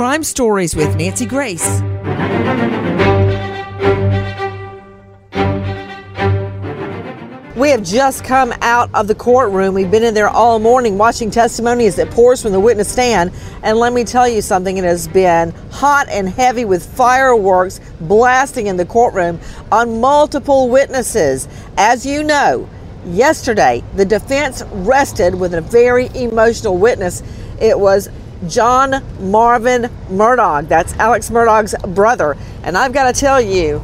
Crime Stories with Nancy Grace. We have just come out of the courtroom. We've been in there all morning watching testimony as it pours from the witness stand. And let me tell you something, it has been hot and heavy with fireworks blasting in the courtroom on multiple witnesses. As you know, yesterday the defense rested with a very emotional witness. It was John Marvin Murdaugh. That's Alex Murdaugh's brother. And I've got to tell you,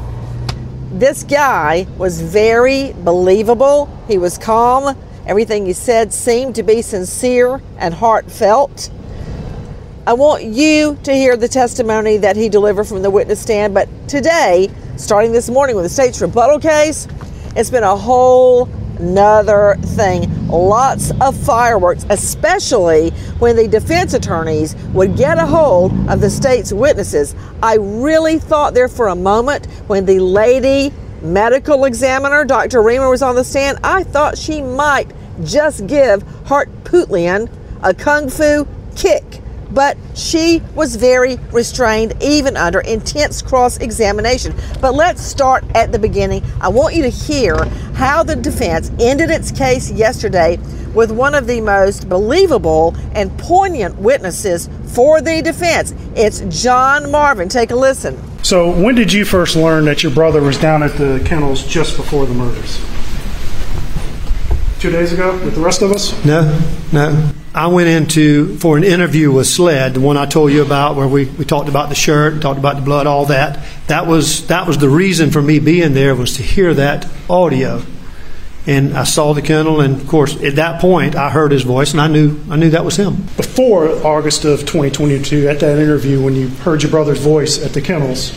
this guy was very believable. He was calm. Everything he said seemed to be sincere and heartfelt. I want you to hear the testimony that he delivered from the witness stand. But today, starting this morning with the state's rebuttal case, it's been a whole another thing. Lots of fireworks, especially when the defense attorneys would get a hold of the state's witnesses. I really thought there for a moment when the lady medical examiner, Dr. Riemer, was on the stand, I thought she might just give Hart Pootlian a kung fu kick but she was very restrained even under intense cross examination. But let's start at the beginning. I want you to hear how the defense ended its case yesterday with one of the most believable and poignant witnesses for the defense. It's John Marvin. Take a listen. So, when did you first learn that your brother was down at the kennels just before the murders? Two days ago with the rest of us? No, no. I went into for an interview with SLED, the one I told you about, where we, we talked about the shirt, talked about the blood, all that. That was that was the reason for me being there was to hear that audio, and I saw the kennel, and of course at that point I heard his voice, and I knew I knew that was him. Before August of 2022, at that interview when you heard your brother's voice at the kennels,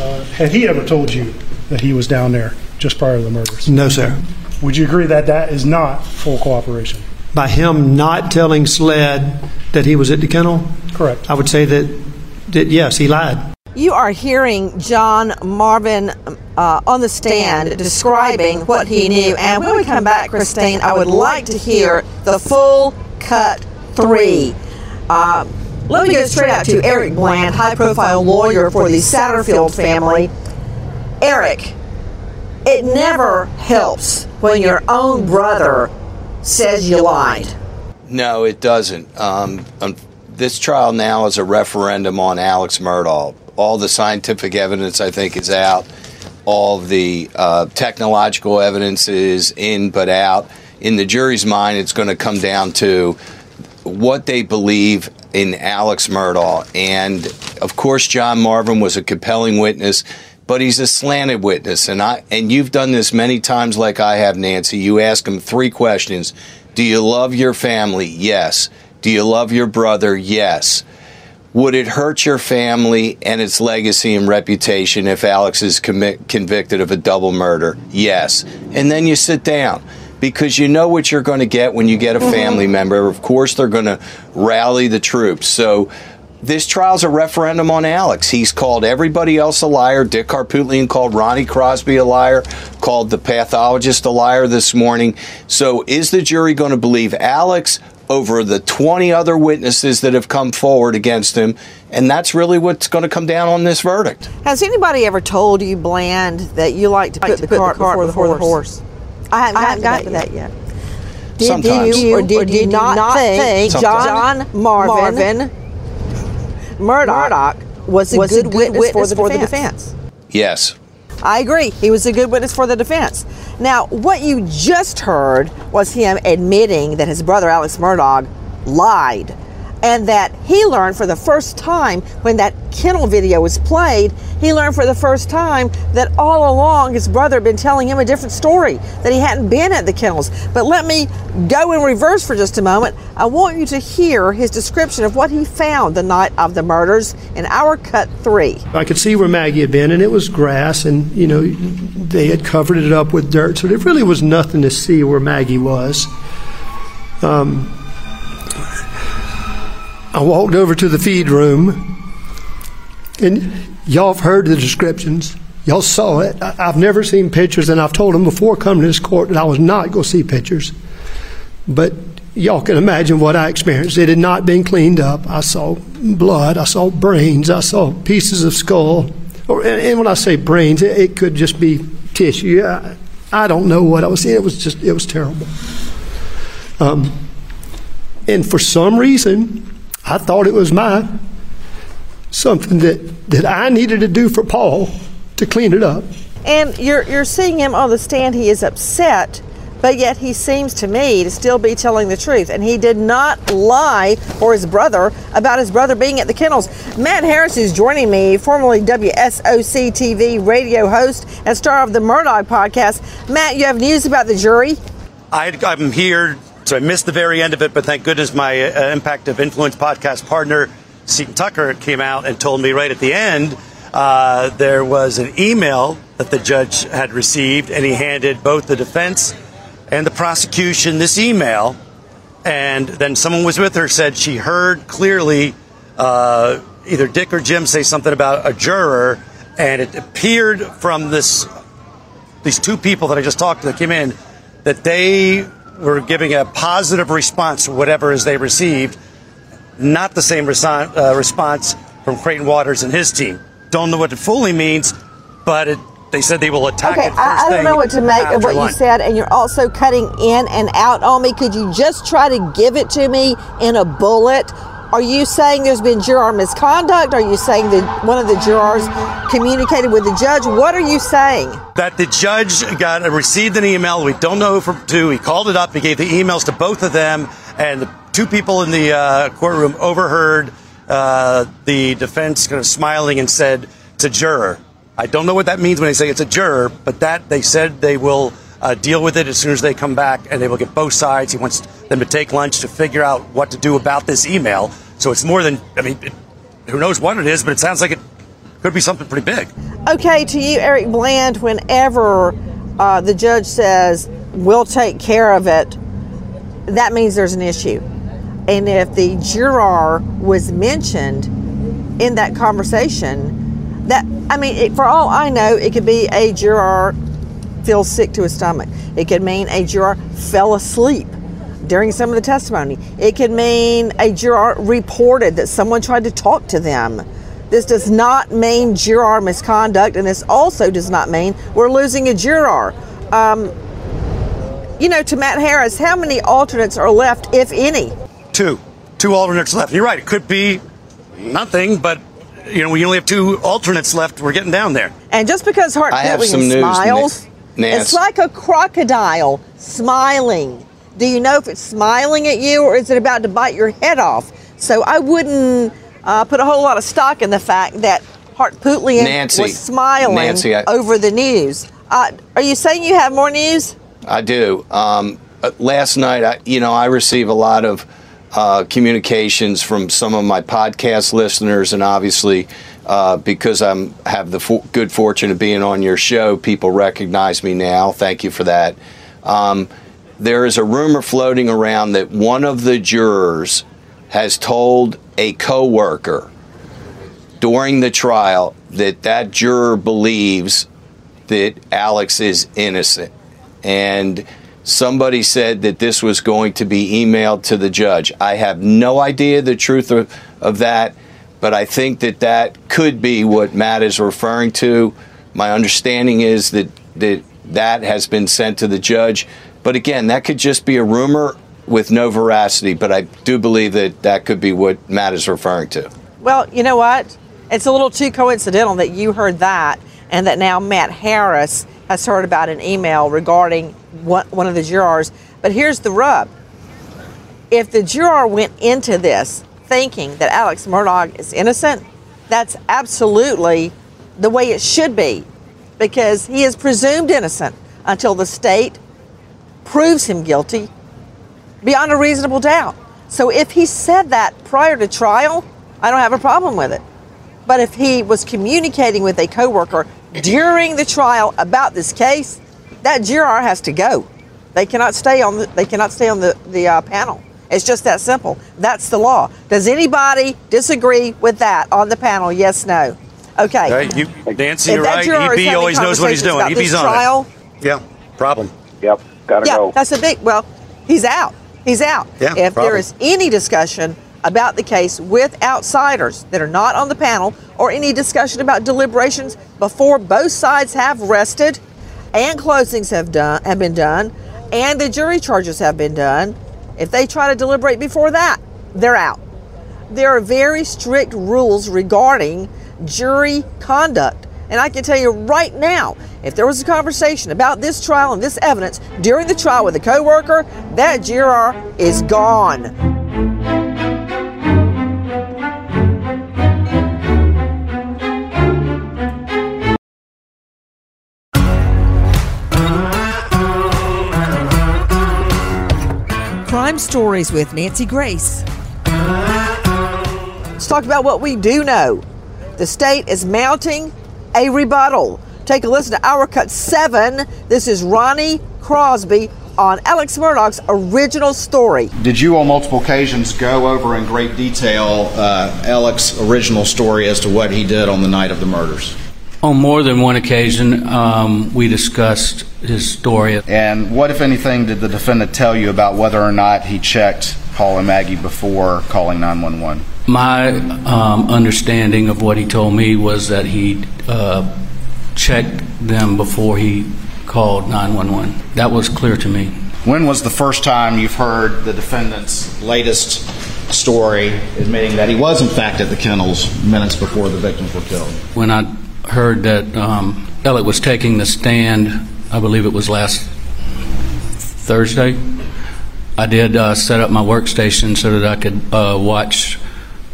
uh, had he ever told you that he was down there just prior to the murders? No, sir. Would you agree that that is not full cooperation? by him not telling SLED that he was at the kennel? Correct. I would say that, that yes, he lied. You are hearing John Marvin uh, on the stand describing what he knew. And when we come back, Christine, I would like to hear the full cut three. Uh, let me go straight out to Eric Bland, high profile lawyer for the Satterfield family. Eric, it never helps when your own brother says you lied. No, it doesn't. Um, um, this trial now is a referendum on Alex Murdaugh. All the scientific evidence, I think, is out. All the uh, technological evidence is in but out. In the jury's mind, it's going to come down to what they believe in Alex Murdaugh. And of course, John Marvin was a compelling witness but he's a slanted witness and I and you've done this many times like I have Nancy. You ask him three questions. Do you love your family? Yes. Do you love your brother? Yes. Would it hurt your family and its legacy and reputation if Alex is commi- convicted of a double murder? Yes. And then you sit down because you know what you're going to get when you get a family mm-hmm. member. Of course they're going to rally the troops. So this trial's a referendum on Alex. He's called everybody else a liar. Dick Harpootlian called Ronnie Crosby a liar, called the pathologist a liar this morning. So is the jury going to believe Alex over the 20 other witnesses that have come forward against him? And that's really what's going to come down on this verdict. Has anybody ever told you, Bland, that you like to put, like to the, put cart the, cart before, before the, horse? the horse? I haven't, I haven't gotten to that yet. Did, Sometimes. you, or did, or did you not, not think John Marvin, Marvin Murdaugh, Murdaugh was a was good, a good witness, witness, for, the, for defense. the defense. Yes. I agree. He was a good witness for the defense. Now, what you just heard was him admitting that his brother Alex Murdaugh lied and that he learned for the first time when that kennel video was played, he learned for the first time that all along his brother had been telling him a different story, that he hadn't been at the kennels. But let me go in reverse for just a moment. I want you to hear his description of what he found the night of the murders in our cut three. I could see where Maggie had been, and it was grass, and, you know, they had covered it up with dirt, so there really was nothing to see where Maggie was. Um, I walked over to the feed room, and y'all have heard the descriptions. Y'all saw it. I, have never seen pictures, and I've told them before coming to this court that I was not going to see pictures. But y'all can imagine what I experienced. It had not been cleaned up. I saw blood. I saw brains. I saw pieces of skull. Or, and, when I say brains, it, it could just be tissue. I, I don't know what I was seeing. It was just, it was terrible. Um, and for some reason, I thought it was my something that, that I needed to do for Paul to clean it up. And you're you're seeing him on the stand. He is upset, but yet he seems to me to still be telling the truth. And he did not lie for his brother about his brother being at the kennels. Matt Harris, who's joining me, formerly WSOC TV radio host and star of the Murdaugh podcast. Matt, you have news about the jury. I, I'm here, so I missed the very end of it, but thank goodness my uh, Impact of Influence podcast partner, Seton Tucker, came out and told me right at the end uh, there was an email that the judge had received, and he handed both the defense and the prosecution this email. And then someone was with her said she heard clearly uh, either Dick or Jim say something about a juror, and it appeared from this these two people that I just talked to that came in that they were giving a positive response to whatever is they received, not the same reson- uh, response from Creighton Waters and his team. Don't know what it fully means, but it, they said they will attack Okay, it first I, I don't know what to make of what you said, and you're also cutting in and out on me. Could you just try to give it to me in a bullet? Are you saying there's been juror misconduct? Are you saying that one of the jurors communicated with the judge? What are you saying? that the judge got received an email. We don't know who from to. He called it up. He gave the emails to both of them, and the two people in the uh, courtroom overheard uh, the defense kind of smiling and said, "It's a juror." I don't know what that means when they say it's a juror, but that they said they will uh, deal with it as soon as they come back, and they will get both sides. He wants them to take lunch to figure out what to do about this email. So it's more than I mean, it, who knows what it is, but it sounds like it could be something pretty big. Okay, to you, Eric Bland, whenever uh, the judge says, we'll take care of it, that means there's an issue. And if the juror was mentioned in that conversation, that, I mean, it, for all I know, it could be a juror feels sick to his stomach. It could mean a juror fell asleep during some of the testimony. It could mean a juror reported that someone tried to talk to them. This does not mean juror misconduct, and this also does not mean we're losing a juror. Um, you know, to Matt Harris, how many alternates are left, if any? Two. Two alternates left. You're right. It could be nothing, but you know, we only have two alternates left. We're getting down there. And just because Hart I have news, smiles, Nick- Nance. it's like a crocodile smiling. Do you know if it's smiling at you or is it about to bite your head off? So I wouldn't uh, put a whole lot of stock in the fact that Harpootlian Nancy, was smiling Nancy, I- over the news. Uh, are you saying you have more news? I do. Um, uh, last night, I, you know, I receive a lot of uh, communications from some of my podcast listeners, and obviously, uh, because I'm have the good fortune of being on your show, people recognize me now. Thank you for that. Um, there is a rumor floating around that one of the jurors has told a coworker during the trial that that juror believes that Alex is innocent. And somebody said that this was going to be emailed to the judge. I have no idea the truth of, of that, but I think that that could be what Matt is referring to. My understanding is that that, that has been sent to the judge. But again, that could just be a rumor with no veracity, but I do believe that that could be what Matt is referring to. Well, you know what? It's a little too coincidental that you heard that and that now Matt Harris has heard about an email regarding one, one of the jurors. But here's the rub if the juror went into this thinking that Alex Murdaugh is innocent, that's absolutely the way it should be because he is presumed innocent until the state proves him guilty beyond a reasonable doubt. So if he said that prior to trial, I don't have a problem with it. But if he was communicating with a coworker during the trial about this case, that juror has to go. They cannot stay on the, they cannot stay on the the uh, panel. It's just that simple. That's the law. Does anybody disagree with that on the panel? Yes, no. Okay. Okay, you, Nancy, you're right. juror is always knows what he's doing. about EP's this on trial, it. Yeah, problem. Yep, gotta Yeah, go. that's a big. Well, he's out. He's out. Yeah, if probably. there is any discussion about the case with outsiders that are not on the panel or any discussion about deliberations before both sides have rested and closings have done have been done and the jury charges have been done if they try to deliberate before that they're out there are very strict rules regarding jury conduct and I can tell you right now, if there was a conversation about this trial and this evidence during the trial with a coworker, that juror is gone. Crime Stories with Nancy Grace. Let's talk about what we do know. The state is mounting a rebuttal. Take a listen to Our Cut 7. This is Ronnie Crosby on Alex Murdaugh's original story. Did you on multiple occasions go over in great detail uh, Alex's original story as to what he did on the night of the murders? On more than one occasion, um, we discussed his story. And what, if anything, did the defendant tell you about whether or not he checked Paul and Maggie before calling 911? My um, understanding of what he told me was that he uh, checked them before he called 911. That was clear to me. When was the first time you've heard the defendant's latest story admitting that he was, in fact, at the kennels minutes before the victims were killed? When I heard that um, Elliot was taking the stand, I believe it was last Thursday, I did uh, set up my workstation so that I could uh, watch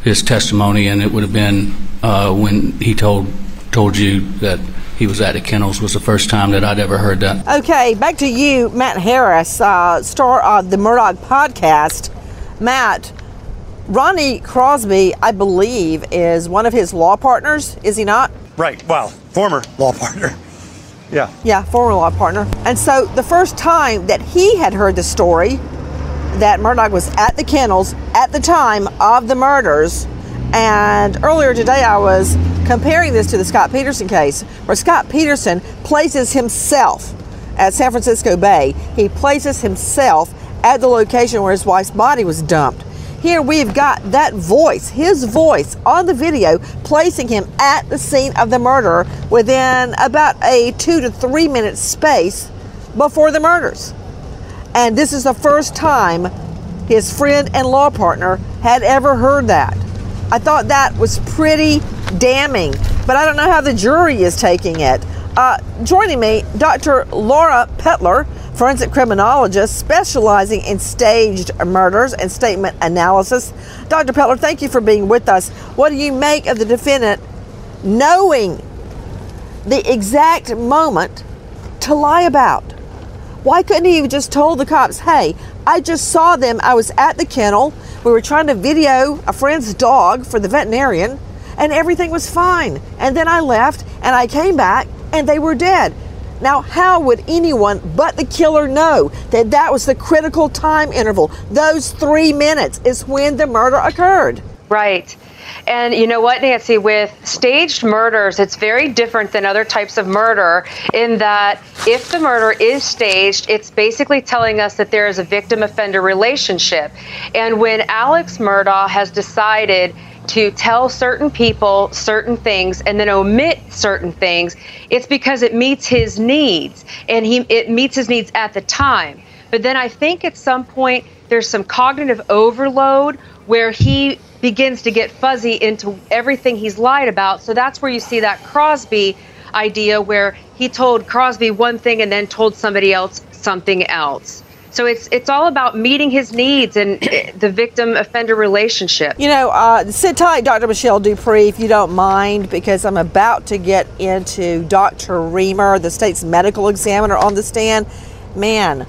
his testimony, and it would have been uh, when he told told you that he was at the kennels was the first time that I'd ever heard that. Okay, back to you, Matt Harris, uh, star of the Murdaugh podcast. Matt, Ronnie Crosby, I believe, is one of his law partners, is he not? Right. Well, former law partner. Yeah. Yeah, former law partner. And so the first time that he had heard the story that Murdaugh was at the kennels at the time of the murders, and earlier today I was comparing this to the Scott Peterson case, where Scott Peterson places himself at San Francisco Bay. He places himself at the location where his wife's body was dumped. Here we've got that voice, his voice on the video, placing him at the scene of the murder within about a two to three minute space before the murders. And this is the first time his friend and law partner had ever heard that. I thought that was pretty damning, but I don't know how the jury is taking it. Uh, joining me, Dr. Laura Pettler, forensic criminologist specializing in staged murders and statement analysis. Dr. Pettler, thank you for being with us. What do you make of the defendant knowing the exact moment to lie about? Why couldn't he have just told the cops, hey, I just saw them. I was at the kennel. We were trying to video a friend's dog for the veterinarian, and everything was fine. And then I left and I came back and they were dead. Now, how would anyone but the killer know that that was the critical time interval? Those three minutes is when the murder occurred. Right. And you know what, Nancy, with staged murders, it's very different than other types of murder in that if the murder is staged, it's basically telling us that there is a victim offender relationship. And when Alex Murdaugh has decided to tell certain people certain things and then omit certain things, it's because it meets his needs and he it meets his needs at the time. But then I think at some point there's some cognitive overload where he begins to get fuzzy into everything he's lied about. So that's where you see that Crosby idea where he told Crosby one thing and then told somebody else something else. So it's it's all about meeting his needs and the victim offender relationship. You know, uh, sit tight, Dr. Michelle DuPre, if you don't mind, because I'm about to get into Dr. Riemer, the state's medical examiner, on the stand. Man,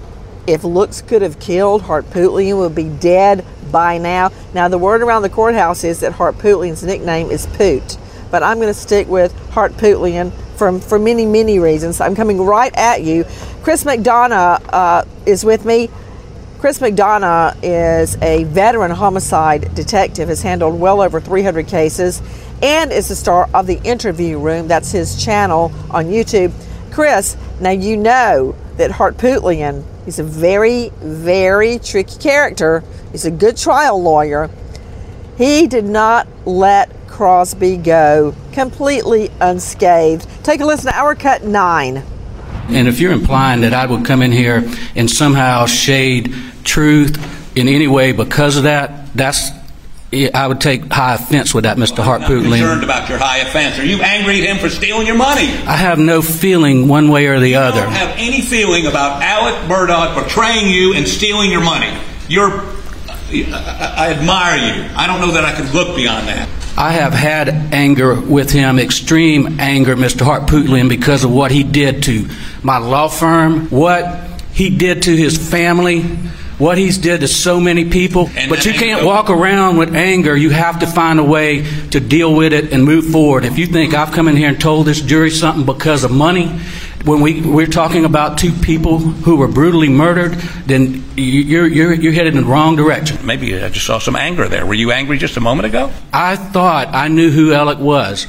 if looks could have killed, Harpootlian would be dead by now. Now, the word around the courthouse is that Harpootlian's nickname is Poot, but I'm going to stick with Hart Pootlian for, many, many reasons. I'm coming right at you. Chris McDonough uh, is with me. Chris McDonough is a veteran homicide detective, has handled well over 300 cases, and is the star of The Interview Room. That's his channel on YouTube. Chris, now you know that Harpootlian He's a very, very tricky character. He's a good trial lawyer. He did not let Crosby go completely unscathed. Take a listen to our cut nine. And if you're implying that I would come in here and somehow shade truth in any way because of that, that's I would take high offense with that, Mr. Hart I'm Pootling. concerned about your high offense. Are you angry at him for stealing your money? I have no feeling one way or the I other. don't have any feeling about Alec Murdaugh betraying you and stealing your money. You're, I, admire you. I don't know that I could look beyond that. I have had anger with him, extreme anger, Mr. Hart because of what he did to my law firm, what he did to his family, what he's did to so many people. And but you can't walk around with anger. You have to find a way to deal with it and move forward. If you think I've come in here and told this jury something because of money, when we, we're talking about two people who were brutally murdered, then you- you're, you're, you're headed in the wrong direction. Maybe uh, I just saw some anger there. Were you angry just a moment ago? I thought I knew who Alec was.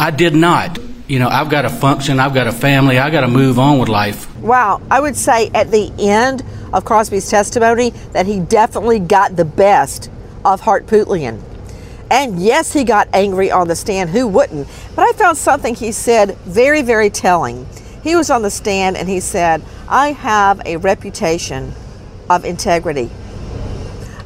I did not. You know, I've got to function, I've got a family, I've got to move on with life. Wow, I would say at the end of Crosby's testimony that he definitely got the best of Harpootlian. And yes, he got angry on the stand. Who wouldn't? But I found something he said very, very telling. He was on the stand and he said, I have a reputation of integrity.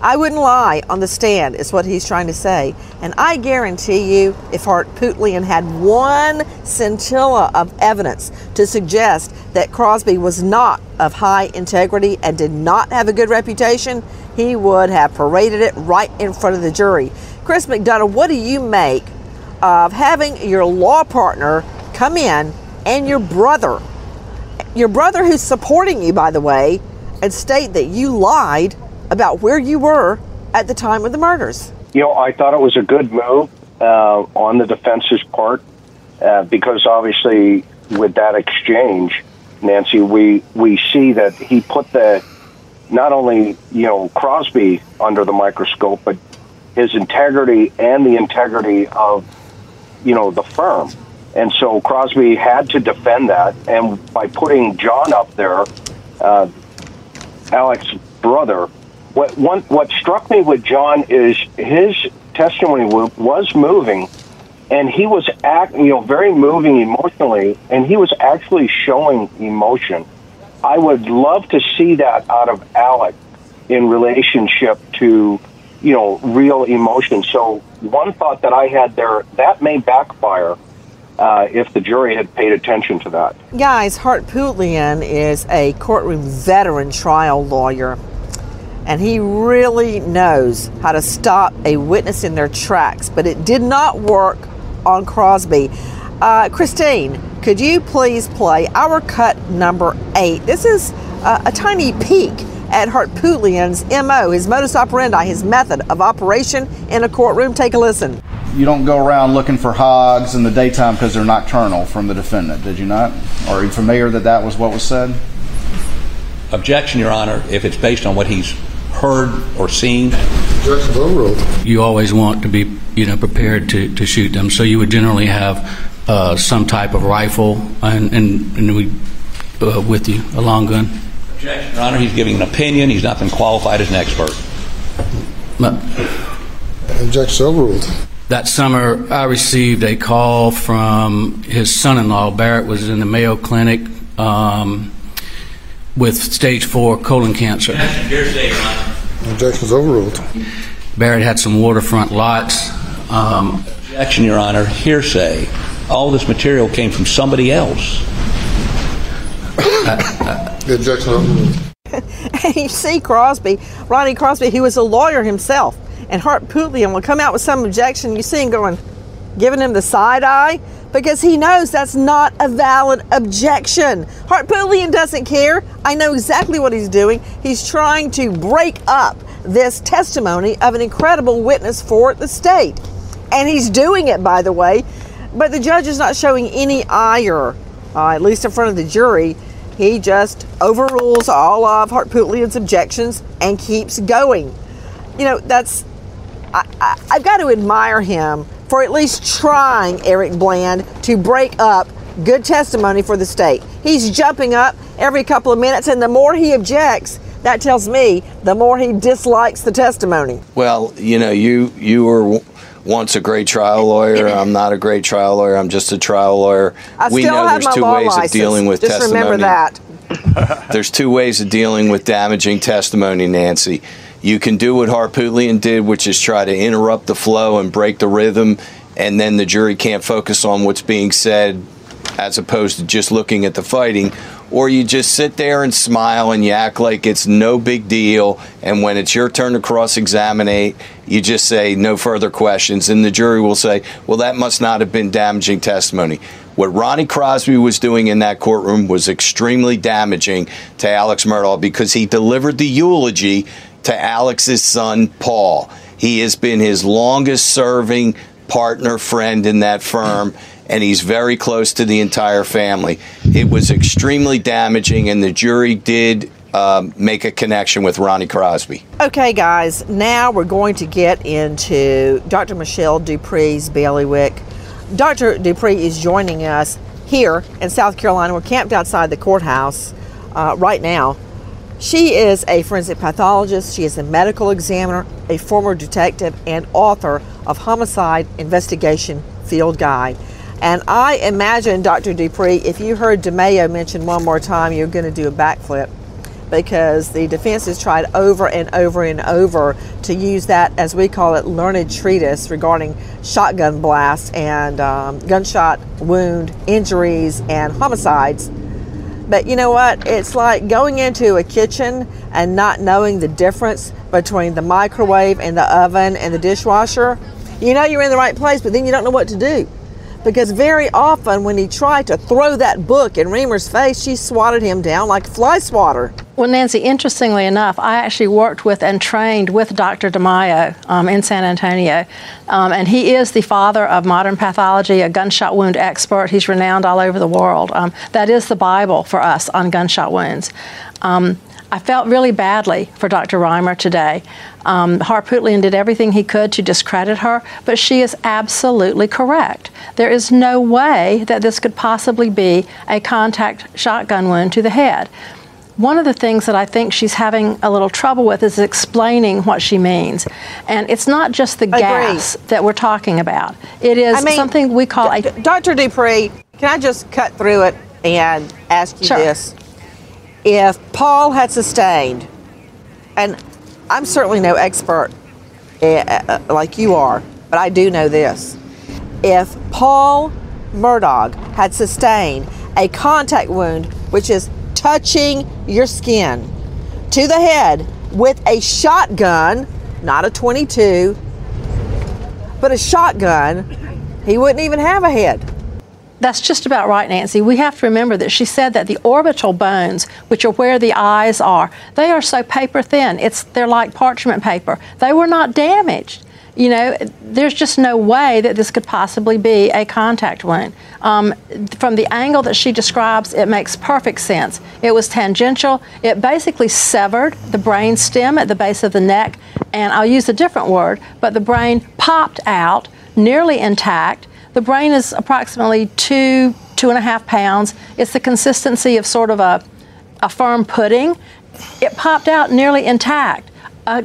I wouldn't lie on the stand, is what he's trying to say. And I guarantee you, if Harpootlian had one scintilla of evidence to suggest that Crosby was not of high integrity and did not have a good reputation, he would have paraded it right in front of the jury. Chris McDonough, what do you make of having your law partner come in and your brother, your brother who's supporting you, by the way, and state that you lied about where you were at the time of the murders? You know, I thought it was a good move uh, on the defense's part uh, because obviously with that exchange, Nancy, we we see that he put the not only you know Crosby under the microscope, but his integrity and the integrity of you know the firm. And so Crosby had to defend that, and by putting John up there, uh, Alex's brother, what one what struck me with John is his testimony was moving, and he was act you know very moving emotionally, and he was actually showing emotion. I would love to see that out of Alec in relationship to you know real emotion. So one thought that I had there that may backfire uh, if the jury had paid attention to that. Guys, Harpootlian is a courtroom veteran trial lawyer, and he really knows how to stop a witness in their tracks, but it did not work on Crosby. Uh, Christine, could you please play our cut number eight? This is uh, a tiny peek at Harpootlian's MO, his modus operandi, his method of operation in a courtroom. Take a listen. You don't go around looking for hogs in the daytime because they're nocturnal from the defendant, did you not? Are you familiar that that was what was said? Objection, Your Honor, if it's based on what he's heard or seen. Objection overruled. You always want to be, you know, prepared to, to shoot them. So you would generally have uh, some type of rifle and, and, and we, uh, with you, a long gun. Objection, Your Honor, he's giving an opinion. He's not been qualified as an expert. But Objection overruled. that summer, I received a call from his son-in-law. Barrett was in the Mayo Clinic um, with stage four colon cancer. Hearsay, Your Honor. Objection is overruled. Barrett had some waterfront lots. Um, Objection, Your Honor. Hearsay. All this material came from somebody else. Objection. And you see Crosby, Ronnie Crosby, who was a lawyer himself, and Harpootlian will come out with some objection. You see him going, giving him the side eye because he knows that's not a valid objection. Harpootlian doesn't care. I know exactly what he's doing. He's trying to break up this testimony of an incredible witness for the state. And he's doing it, by the way, but the judge is not showing any ire, uh, at least in front of the jury. He just overrules all of Harpootlian's objections and keeps going. You know, that's I, I, I've got to admire him for at least trying, Eric Bland, to break up good testimony for the state. He's jumping up every couple of minutes, and the more he objects, that tells me the more he dislikes the testimony. Well, you know, you you were once a great trial lawyer. I'm not a great trial lawyer. I'm just a trial lawyer. I we know there's two ways license. of dealing with Just testimony. remember that. There's two ways of dealing with damaging testimony, Nancy. You can do what Harpootlian did, which is try to interrupt the flow and break the rhythm, and then the jury can't focus on what's being said as opposed to just looking at the fighting. Or you just sit there and smile and you act like it's no big deal. And when it's your turn to cross examine, you just say no further questions. And the jury will say, well, that must not have been damaging testimony. What Ronnie Crosby was doing in that courtroom was extremely damaging to Alex Murdaugh because he delivered the eulogy to Alex's son, Paul. He has been his longest serving partner, friend in that firm, and he's very close to the entire family. It was extremely damaging, and the jury did um, make a connection with Ronnie Crosby. Okay, guys, now we're going to get into Dr. Michelle DuPre's bailiwick. Dr. DuPre is joining us here in South Carolina. We're camped outside the courthouse uh, right now. She is a forensic pathologist, she is a medical examiner, a former detective, and author of Homicide Investigation Field Guide. And I imagine, Dr. DuPre, if you heard DiMaio mentioned one more time, you're going to do a backflip because the defense has tried over and over and over to use that, as we call it, learned treatise regarding shotgun blasts and um, gunshot wound injuries and homicides. But you know what? It's like going into a kitchen and not knowing the difference between the microwave and the oven and the dishwasher. You know you're in the right place, but then you don't know what to do. Because very often, when he tried to throw that book in Riemer's face, she swatted him down like fly swatter. Well, Nancy, interestingly enough, I actually worked with and trained with Dr. DiMaio um, in San Antonio. Um, and he is the father of modern pathology, a gunshot wound expert. He's renowned all over the world. Um, that is the Bible for us on gunshot wounds. Um, I felt really badly for Dr. Riemer today. Um, Harpootlian did everything he could to discredit her, but she is absolutely correct. There is no way that this could possibly be a contact shotgun wound to the head. One of the things that I think she's having a little trouble with is explaining what she means. And it's not just the gas that we're talking about, it is I mean, something we call a. Dr. DuPre, can I just cut through it and ask you Sure. this? If Paul had sustained, and I'm certainly no expert eh, uh, like you are, but I do know this. If Paul Murdaugh had sustained a contact wound, which is touching your skin to the head with a shotgun, not a 22, but a shotgun, he wouldn't even have a head. That's just about right, Nancy. We have to remember that she said that the orbital bones, which are where the eyes are, they are so paper thin. It's they're like parchment paper. They were not damaged. You know, there's just no way that this could possibly be a contact wound. Um, from the angle that she describes, it makes perfect sense. It was tangential. It basically severed the brain stem at the base of the neck, and I'll use a different word, but the brain popped out nearly intact. The brain is approximately two, two and a half pounds. It's the consistency of sort of a, a firm pudding. It popped out nearly intact. A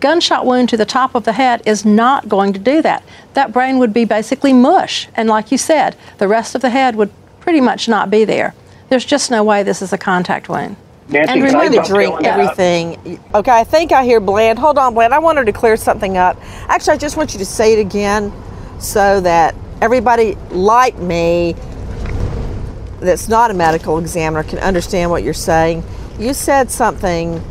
gunshot wound to the top of the head is not going to do that. That brain would be basically mush. And like you said, the rest of the head would pretty much not be there. There's just no way this is a contact wound. and remember to drink everything. Okay, I think I hear Bland. Hold on, Bland. I want her to clear something up. Actually, I just want you to say it again so that everybody like me that's not a medical examiner can understand what you're saying. You said something,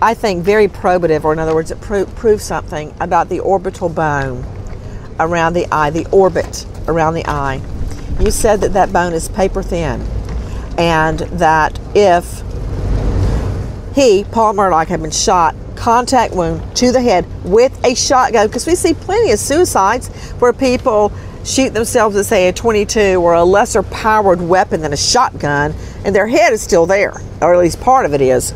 I think, very probative, or in other words, it pro- proves something about the orbital bone around the eye, the orbit around the eye. You said that that bone is paper thin, and that if he, Paul Murdaugh, had been shot, contact wound to the head with a shotgun, because we see plenty of suicides where people shoot themselves with, say, a 22 or a lesser powered weapon than a shotgun, and their head is still there, or at least part of it is.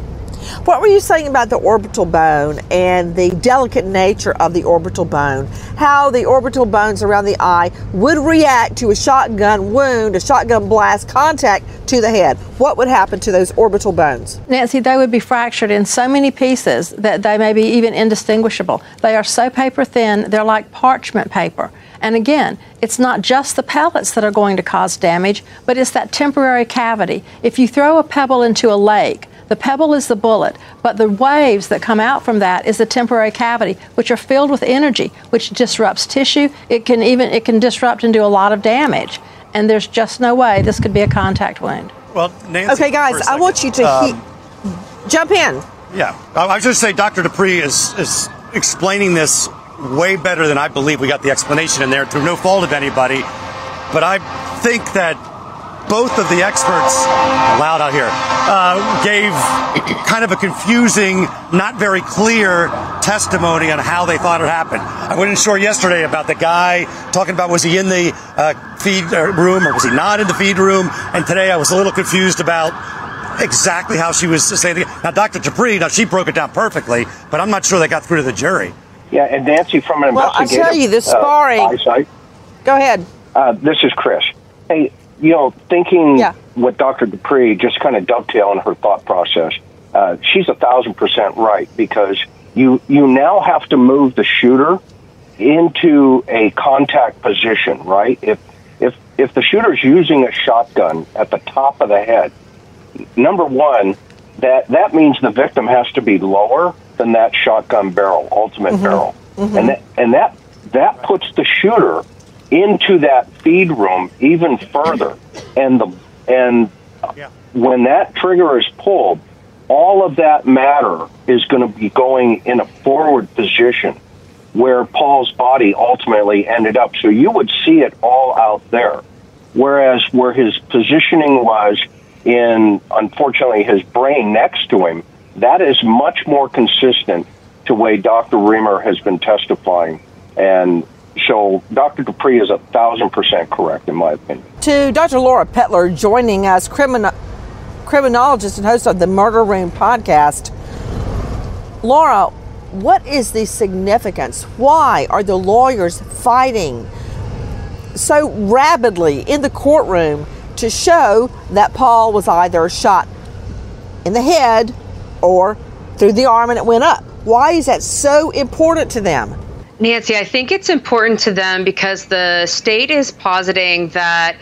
What were you saying about the orbital bone and the delicate nature of the orbital bone? How the orbital bones around the eye would react to a shotgun wound, a shotgun blast contact to the head? What would happen to those orbital bones? Nancy, they would be fractured in so many pieces that they may be even indistinguishable. They are so paper thin, they're like parchment paper. And again, it's not just the pellets that are going to cause damage, but it's that temporary cavity. If you throw a pebble into a lake, the pebble is the bullet, but the waves that come out from that is the temporary cavity, which are filled with energy, which disrupts tissue. It can even it can disrupt and do a lot of damage. And there's just no way this could be a contact wound. Well, Nancy, Okay, guys, I want you to second, he- um, jump in. Yeah, I I was just say Dr. DuPre is is explaining this way better than I believe. We got the explanation in there through no fault of anybody, but I think that both of the experts, loud out here, uh, gave kind of a confusing, not very clear testimony on how they thought it happened. I wasn't sure yesterday about the guy talking about was he in the uh, feed uh, room or was he not in the feed room, and today I was a little confused about exactly how she was saying. Now, Dr. DuPre, now she broke it down perfectly, but I'm not sure they got through to the jury. Yeah, and Nancy, from an Well, I investigative tell you, this uh, sparring- eyesight, Go ahead. uh, this is Chris. Hey, you know, thinking with Dr. DuPre, just kind of dovetailing her thought process, uh, she's a thousand percent right because you you now have to move the shooter into a contact position, right? If if if the shooter's using a shotgun at the top of the head, number one, that that means the victim has to be lower than that shotgun barrel, ultimate mm-hmm. barrel, mm-hmm. and that and that that puts the shooter into that feed room even further, and the and when that trigger is pulled, all of that matter is going to be going in a forward position where Paul's body ultimately ended up. So you would see it all out there. Whereas where his positioning was in, unfortunately, his brain next to him, that is much more consistent to way Dr. Riemer has been testifying. And so Dr. DuPre is a thousand percent correct, in my opinion. To Dr. Laura Pettler joining us, criminal, criminologist and host of the Murder Room podcast. Laura, what is the significance? Why are the lawyers fighting so rapidly in the courtroom to show that Paul was either shot in the head or through the arm and it went up? Why is that so important to them? Nancy, I think it's important to them because the state is positing that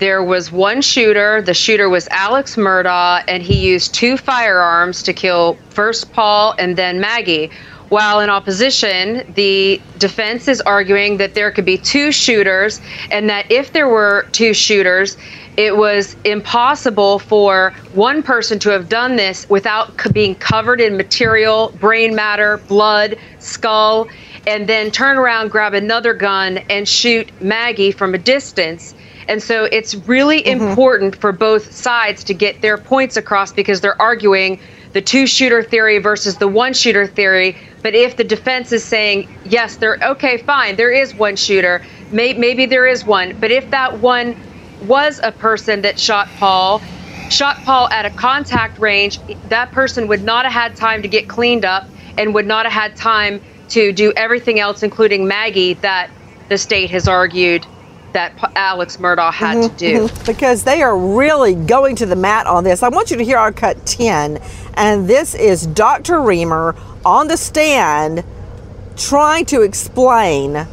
there was one shooter. The shooter was Alex Murdaugh, and he used two firearms to kill first Paul and then Maggie. While in opposition, the defense is arguing that there could be two shooters, and that if there were two shooters, it was impossible for one person to have done this without c- being covered in material, brain matter, blood, skull, and then turn around, grab another gun, and shoot Maggie from a distance. And so it's really mm-hmm. important for both sides to get their points across because they're arguing the two shooter theory versus the one shooter theory. But if the defense is saying, yes, they're okay, fine, there is one shooter, may, maybe there is one. But if that one was a person that shot Paul, shot Paul at a contact range, that person would not have had time to get cleaned up and would not have had time to do everything else, including Maggie, that the state has argued that Alex Murdaugh had to do. Mhm, Because they are really going to the mat on this. I want you to hear our cut 10, and this is Dr. Riemer on the stand trying to explain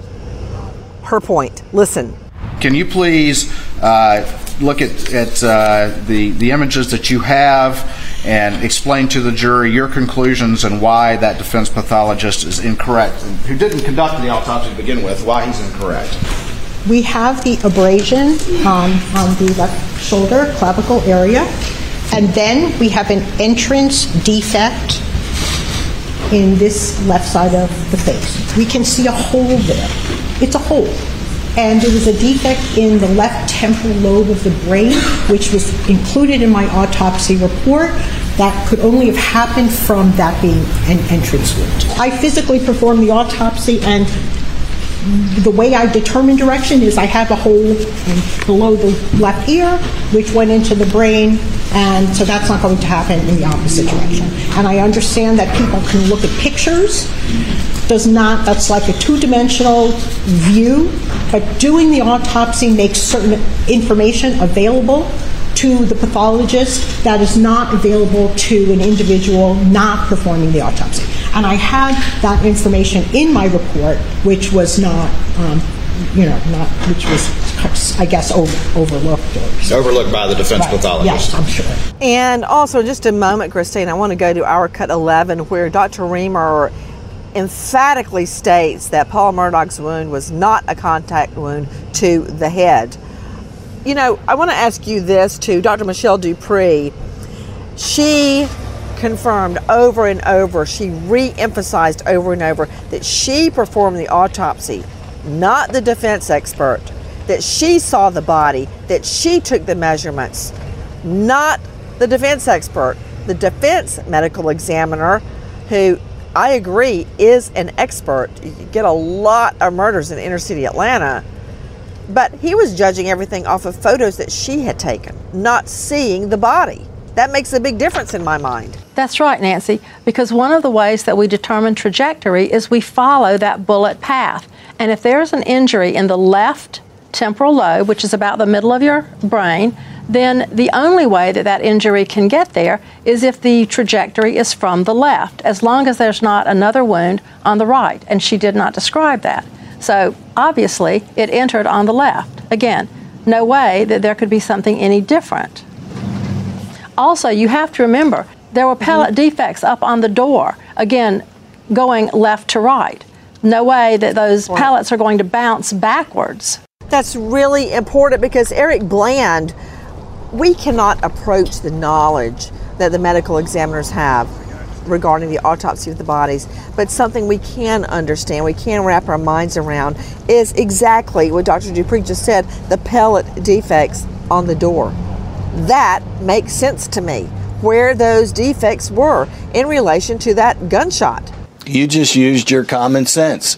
her point. Listen. Can you please uh, look at, at uh, the, the images that you have and explain to the jury your conclusions and why that defense pathologist is incorrect, who didn't conduct the autopsy to begin with, why he's incorrect? We have the abrasion um, on the left shoulder clavicle area, and then we have an entrance defect in this left side of the face. We can see a hole there. It's a hole. And there was a defect in the left temporal lobe of the brain, which was included in my autopsy report. That could only have happened from that being an entrance wound. I physically performed the autopsy, and the way I determine direction is I have a hole below the left ear, which went into the brain, and so that's not going to happen in the opposite direction. And I understand that people can look at pictures. Does not, that's like a two dimensional view, but doing the autopsy makes certain information available to the pathologist that is not available to an individual not performing the autopsy. And I had that information in my report, which was not, um, you know, not, which was, I guess, over, overlooked. Or Overlooked by the defense Right. pathologist. Yes, I'm sure. And also, just a moment, Christine, I want to go to our cut 11 where Dr. Riemer emphatically states that Paul Murdaugh's wound was not a contact wound to the head. You know, I want to ask you this too. Dr. Michelle DuPre, she confirmed over and over, she re emphasized over and over that she performed the autopsy, not the defense expert, that she saw the body, that she took the measurements, not the defense expert. The defense medical examiner, who I agree is an expert, you get a lot of murders in inner city Atlanta. But he was judging everything off of photos that she had taken, not seeing the body. That makes a big difference in my mind. That's right, Nancy, because one of the ways that we determine trajectory is we follow that bullet path. And if there's an injury in the left temporal lobe, which is about the middle of your brain, then the only way that that injury can get there is if the trajectory is from the left, as long as there's not another wound on the right. And she did not describe that. So obviously, it entered on the left. Again, no way that there could be something any different. Also, you have to remember there were pellet defects up on the door, again, going left to right. No way that those pellets are going to bounce backwards. That's really important because Eric Bland, we cannot approach the knowledge that the medical examiners have regarding the autopsy of the bodies, but something we can understand, we can wrap our minds around is exactly what Dr. DuPre just said the pellet defects on the door. That makes sense to me where those defects were in relation to that gunshot. You just used your common sense.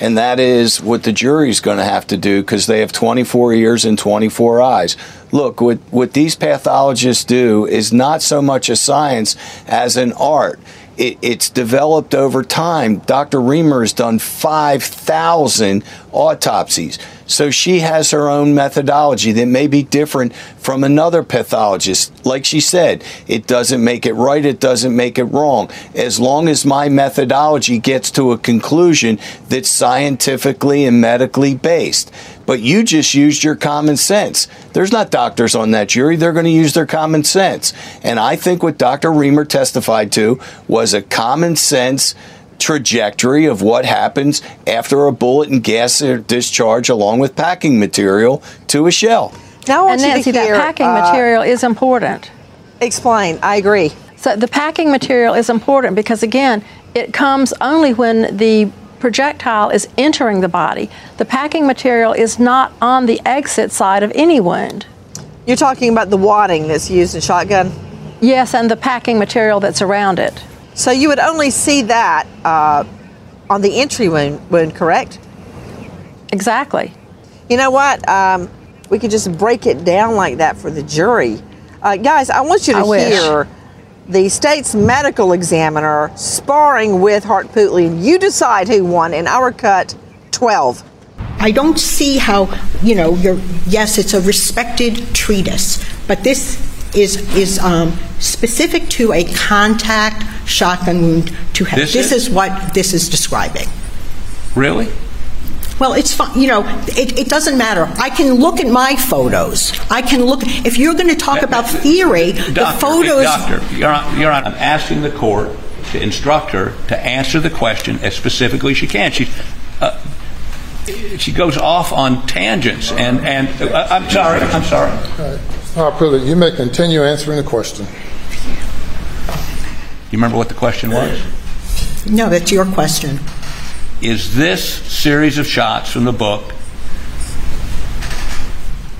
And that is what the jury's going to have to do because they have 24 ears and 24 eyes. Look, what, what these pathologists do is not so much a science as an art. It, it's developed over time. Dr. Riemer has done 5,000 autopsies. So she has her own methodology that may be different from another pathologist. Like she said, it doesn't make it right, it doesn't make it wrong. As long as my methodology gets to a conclusion that's scientifically and medically based. But you just used your common sense. There's not doctors on that jury, they're going to use their common sense. And I think what Dr. Riemer testified to was a common sense trajectory of what happens after a bullet and gas discharge along with packing material to a shell. Now, I want and you to Nancy, hear, that packing uh, material is important. Explain. I agree. So the packing material is important because again, it comes only when the projectile is entering the body. The packing material is not on the exit side of any wound. You're talking about the wadding that's used in shotgun? Yes, and the packing material that's around it. So you would only see that uh, on the entry wound, wound, correct? Exactly. You know what? Um, we could just break it down like that for the jury. Uh, guys, I want you to I wish. Hear the state's medical examiner sparring with Harpootlian, and you decide who won in our cut 12. I don't see how, you know, you're, yes, it's a respected treatise, but this is, is um, specific to a contact shotgun wound to head. This This is? is what this is describing. Really? Well, it's fine. You know, it, it doesn't matter. I can look at my photos. I can look. If you're going to talk about theory, the Doctor, photos. Doctor, Your Honor, Your Honor, I'm asking the court to instruct her to answer the question as specifically as she can. She, uh, she goes off on tangents, and and uh, I'm sorry, I'm sorry. All right, Pruitt, you may continue answering the question. You remember what the question was? No, that's your question. Is this series of shots from the book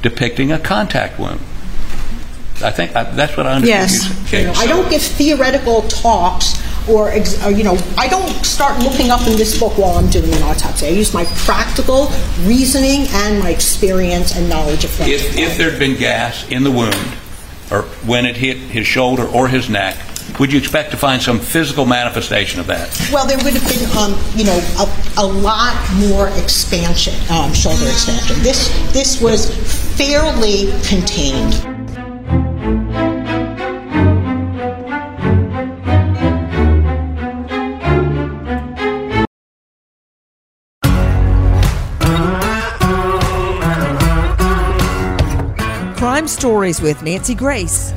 depicting a contact wound? I think I, that's what I understand. Yes. Okay, I don't give theoretical talks or, ex- or, you know, I don't start looking up in this book while I'm doing an autopsy. I use my practical reasoning and my experience and knowledge of things. If, if there'd been gas in the wound, or when it hit his shoulder or his neck, would you expect to find some physical manifestation of that? Well, there would have been, um, you know, a, a lot more expansion, um, shoulder expansion. This this was fairly contained. Crime Stories with Nancy Grace.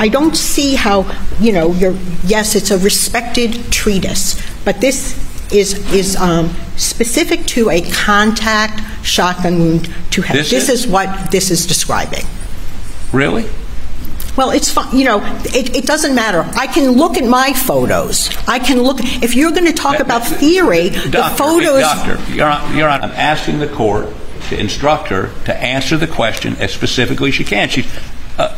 I don't see how, you know, you're, yes, it's a respected treatise, but this is is um, specific to a contact shotgun wound to head. This This, is? is what this is describing. Really? Well, it's fine. You know, it, it doesn't matter. I can look at my photos. I can look. If you're going to talk about theory, the Doctor, photos. Doctor, Your Hon- Your Honor, I'm asking the court to instruct her to answer the question as specifically as she can. She, uh,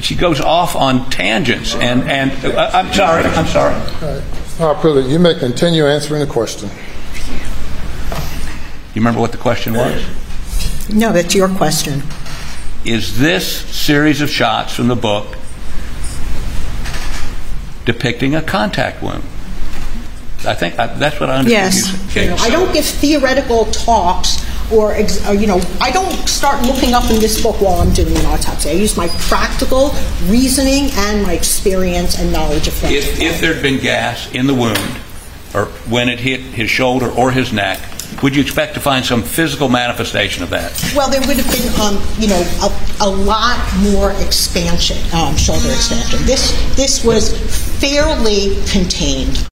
she goes off on tangents, and and uh, I'm sorry, I'm sorry. It's not. You may continue answering the question. You remember what the question was? No, that's your question. Is this series of shots from the book depicting a contact wound? I think I, that's what I understand. Yes. You said. You know, I don't give theoretical talks or, ex- or, you know, I don't start looking up in this book while I'm doing an autopsy. I use my practical reasoning and my experience and knowledge of things. If, if there'd been gas in the wound, or when it hit his shoulder or his neck, would you expect to find some physical manifestation of that? Well, there would have been, um, you know, a, a lot more expansion, um, shoulder expansion. This this was fairly contained.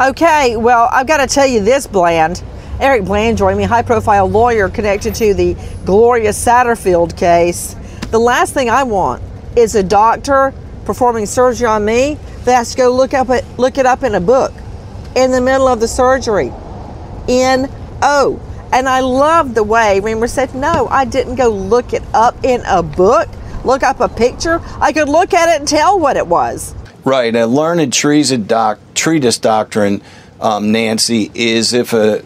Okay, well, I've got to tell you this, Bland. Eric Bland joined me, high profile lawyer connected to the Gloria Satterfield case. The last thing I want is a doctor performing surgery on me that has to go look up it, look it up in a book in the middle of the surgery. N O. And I love the way Riemer said, no, I didn't go look it up in a book, look up a picture. I could look at it and tell what it was. Right. A learned treatise, doc, treatise doctrine, um, Nancy, is if a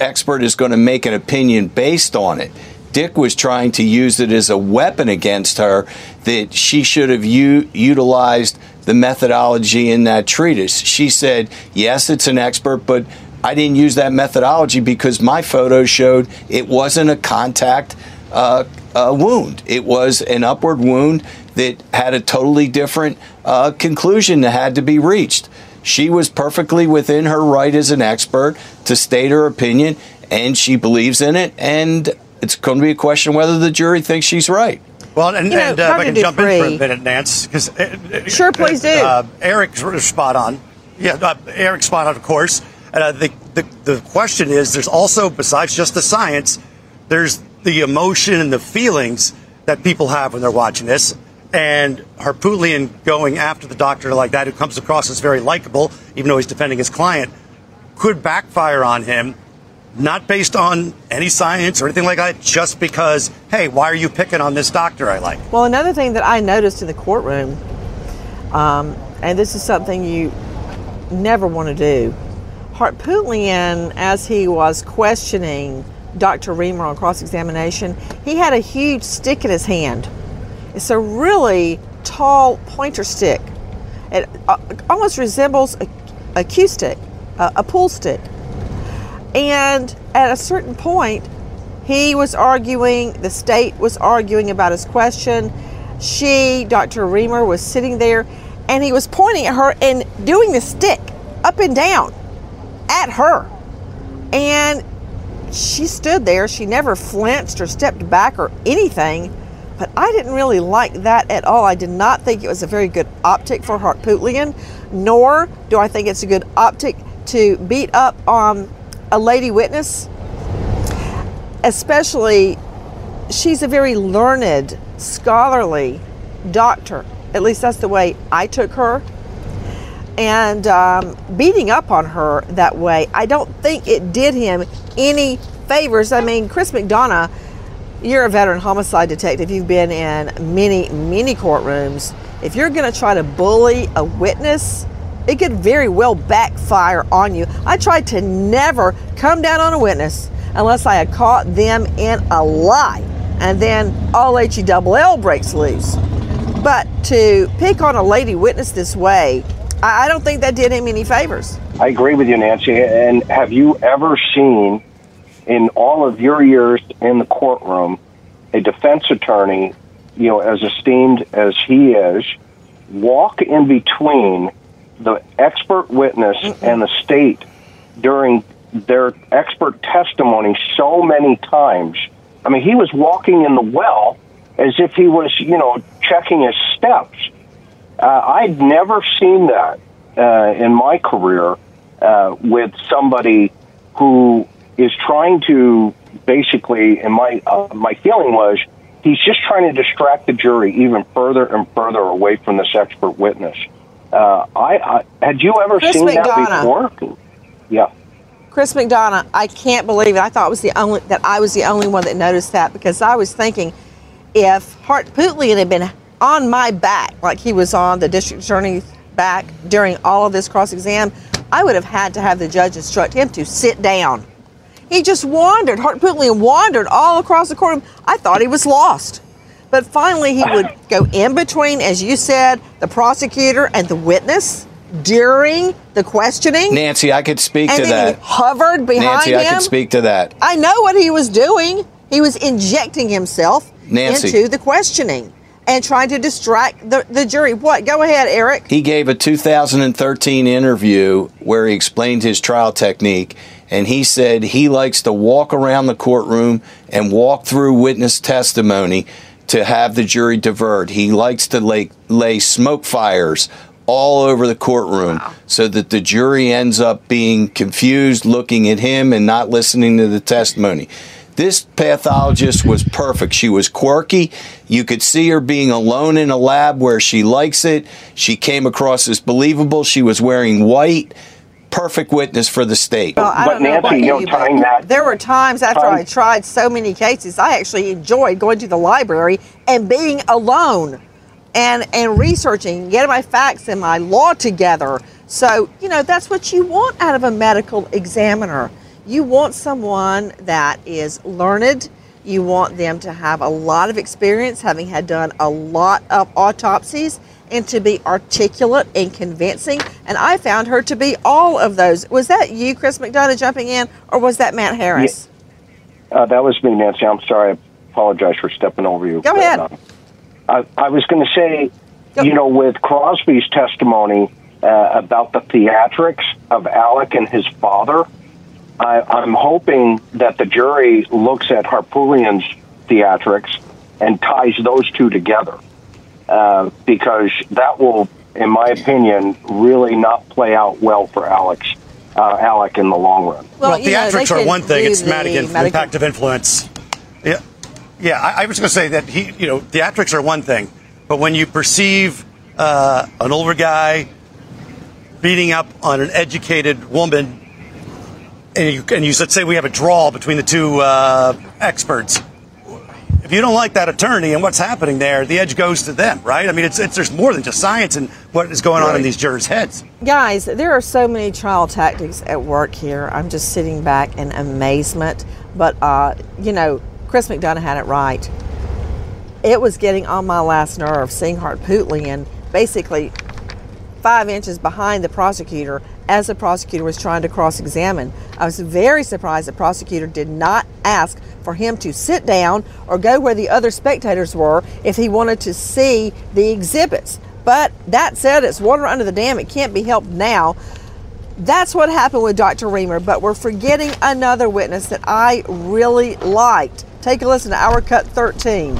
expert is going to make an opinion based on it. Dick was trying to use it as a weapon against her that she should have u- utilized the methodology in that treatise. She said, yes, it's an expert, but I didn't use that methodology because my photos showed it wasn't a contact uh, uh, wound. It was an upward wound that had a totally different uh, conclusion that had to be reached. She was perfectly within her right as an expert to state her opinion, and she believes in it. And it's going to be a question whether the jury thinks she's right. Well, and, You know, and uh, if I can jump in for a minute, Nance, because Sure, please do. Uh, Eric's spot on. Yeah, uh, Eric's spot on, of course. Uh, the, the the question is, there's also besides just the science, there's the emotion and the feelings that people have when they're watching this. And Harpootlian going after the doctor like that, who comes across as very likable, even though he's defending his client, could backfire on him not based on any science or anything like that, just because, hey, why are you picking on this doctor I like? Well, another thing that I noticed in the courtroom, um, and this is something you never want to do, Harpootlian, as he was questioning Dr. Riemer on cross examination, he had a huge stick in his hand. It's a really tall pointer stick. It uh, almost resembles a, a cue stick, a, a pool stick. And at a certain point, he was arguing, the state was arguing about his question. She, Dr. Riemer, was sitting there and he was pointing at her and doing the stick up and down at her. And she stood there. She never flinched or stepped back or anything. But I didn't really like that at all. I did not think it was a very good optic for Harpootlian, nor do I think it's a good optic to beat up on a lady witness. Especially, she's a very learned, scholarly doctor. At least that's the way I took her. And um, beating up on her that way, I don't think it did him any favors. I mean, Chris McDonough, you're a veteran homicide detective. You've been in many, many courtrooms. if you're going to try to bully a witness, it could very well backfire on you. I tried to never come down on a witness unless I had caught them in a lie, and then all H E double L breaks loose. But to pick on a lady witness this way, I don't think that did him any favors. I agree with you, Nancy. And have you ever seen, in all of your years in the courtroom, a defense attorney, you know, as esteemed as he is, walk in between the expert witness and the state during their expert testimony so many times? I mean, he was walking in the well as if he was, you know, checking his steps. Uh, I'd never seen that uh, in my career uh, with somebody who is trying to basically, and my uh, my feeling was he's just trying to distract the jury even further and further away from this expert witness. Uh, I, I had you ever Chris seen that before? Yeah. Chris McDonough, I can't believe it. I thought it was the only that I was the only one that noticed that because I was thinking if Harpootlian had been on my back like he was on the district attorney's back during all of this cross exam, I would have had to have the judge instruct him to sit down. He just wandered. Harpootlian wandered all across the courtroom. I thought he was lost. But finally, he would go in between, as you said, the prosecutor and the witness during the questioning. Nancy, I could speak and to that. he hovered behind Nancy, him. I could speak to that. I know what he was doing. He was injecting himself Nancy. into the questioning and trying to distract the, the jury. What? Go ahead, Eric. He gave a 2013 interview where he explained his trial technique, and he said he likes to walk around the courtroom and walk through witness testimony to have the jury divert. He likes to lay, lay smoke fires all over the courtroom so that the jury ends up being confused looking at him and not listening to the testimony. This pathologist was perfect. She was quirky. You could see her being alone in a lab where she likes it. She came across as believable. She was wearing white. Perfect witness for the state. Well, I don't know about you, but there were times after I tried so many cases, I actually enjoyed going to the library and being alone and and researching, getting my facts and my law together. So, you know, that's what you want out of a medical examiner. You want someone that is learned. You want them to have a lot of experience, having had done a lot of autopsies, and to be articulate and convincing. And I found her to be all of those. Was that you, Chris McDonough, jumping in, or was that Matt Harris? Uh, that was me, Nancy. I'm sorry. I apologize for stepping over you. Go But, ahead. uh, I, I was going to say, you know, with Crosby's testimony uh, about the theatrics of Alec and his father, I, I'm hoping that the jury looks at Harpootlian's theatrics and ties those two together, uh, because that will, in my opinion, really not play out well for Alex, uh, Alec in the long run. Well, theatrics are one thing; it's Madigan, impact of influence. Yeah, yeah. I, I was going to say that he, you know, theatrics are one thing, but when you perceive uh, an older guy beating up on an educated woman, and you, and you let's say we have a draw between the two uh, experts. If you don't like that attorney and what's happening there, the edge goes to them, right? I mean, it's, it's there's more than just science and what is going on in these jurors' heads. Guys, there are so many trial tactics at work here. I'm just sitting back in amazement. But, uh, you know, Chris McDonough had it right. It was getting on my last nerve seeing Harpootlian basically five inches behind the prosecutor as the prosecutor was trying to cross examine. I was very surprised the prosecutor did not ask for him to sit down or go where the other spectators were if he wanted to see the exhibits. But that said, it's water under the dam. It can't be helped now. That's what happened with Dr. Riemer, but we're forgetting another witness that I really liked. Take a listen to our cut 13.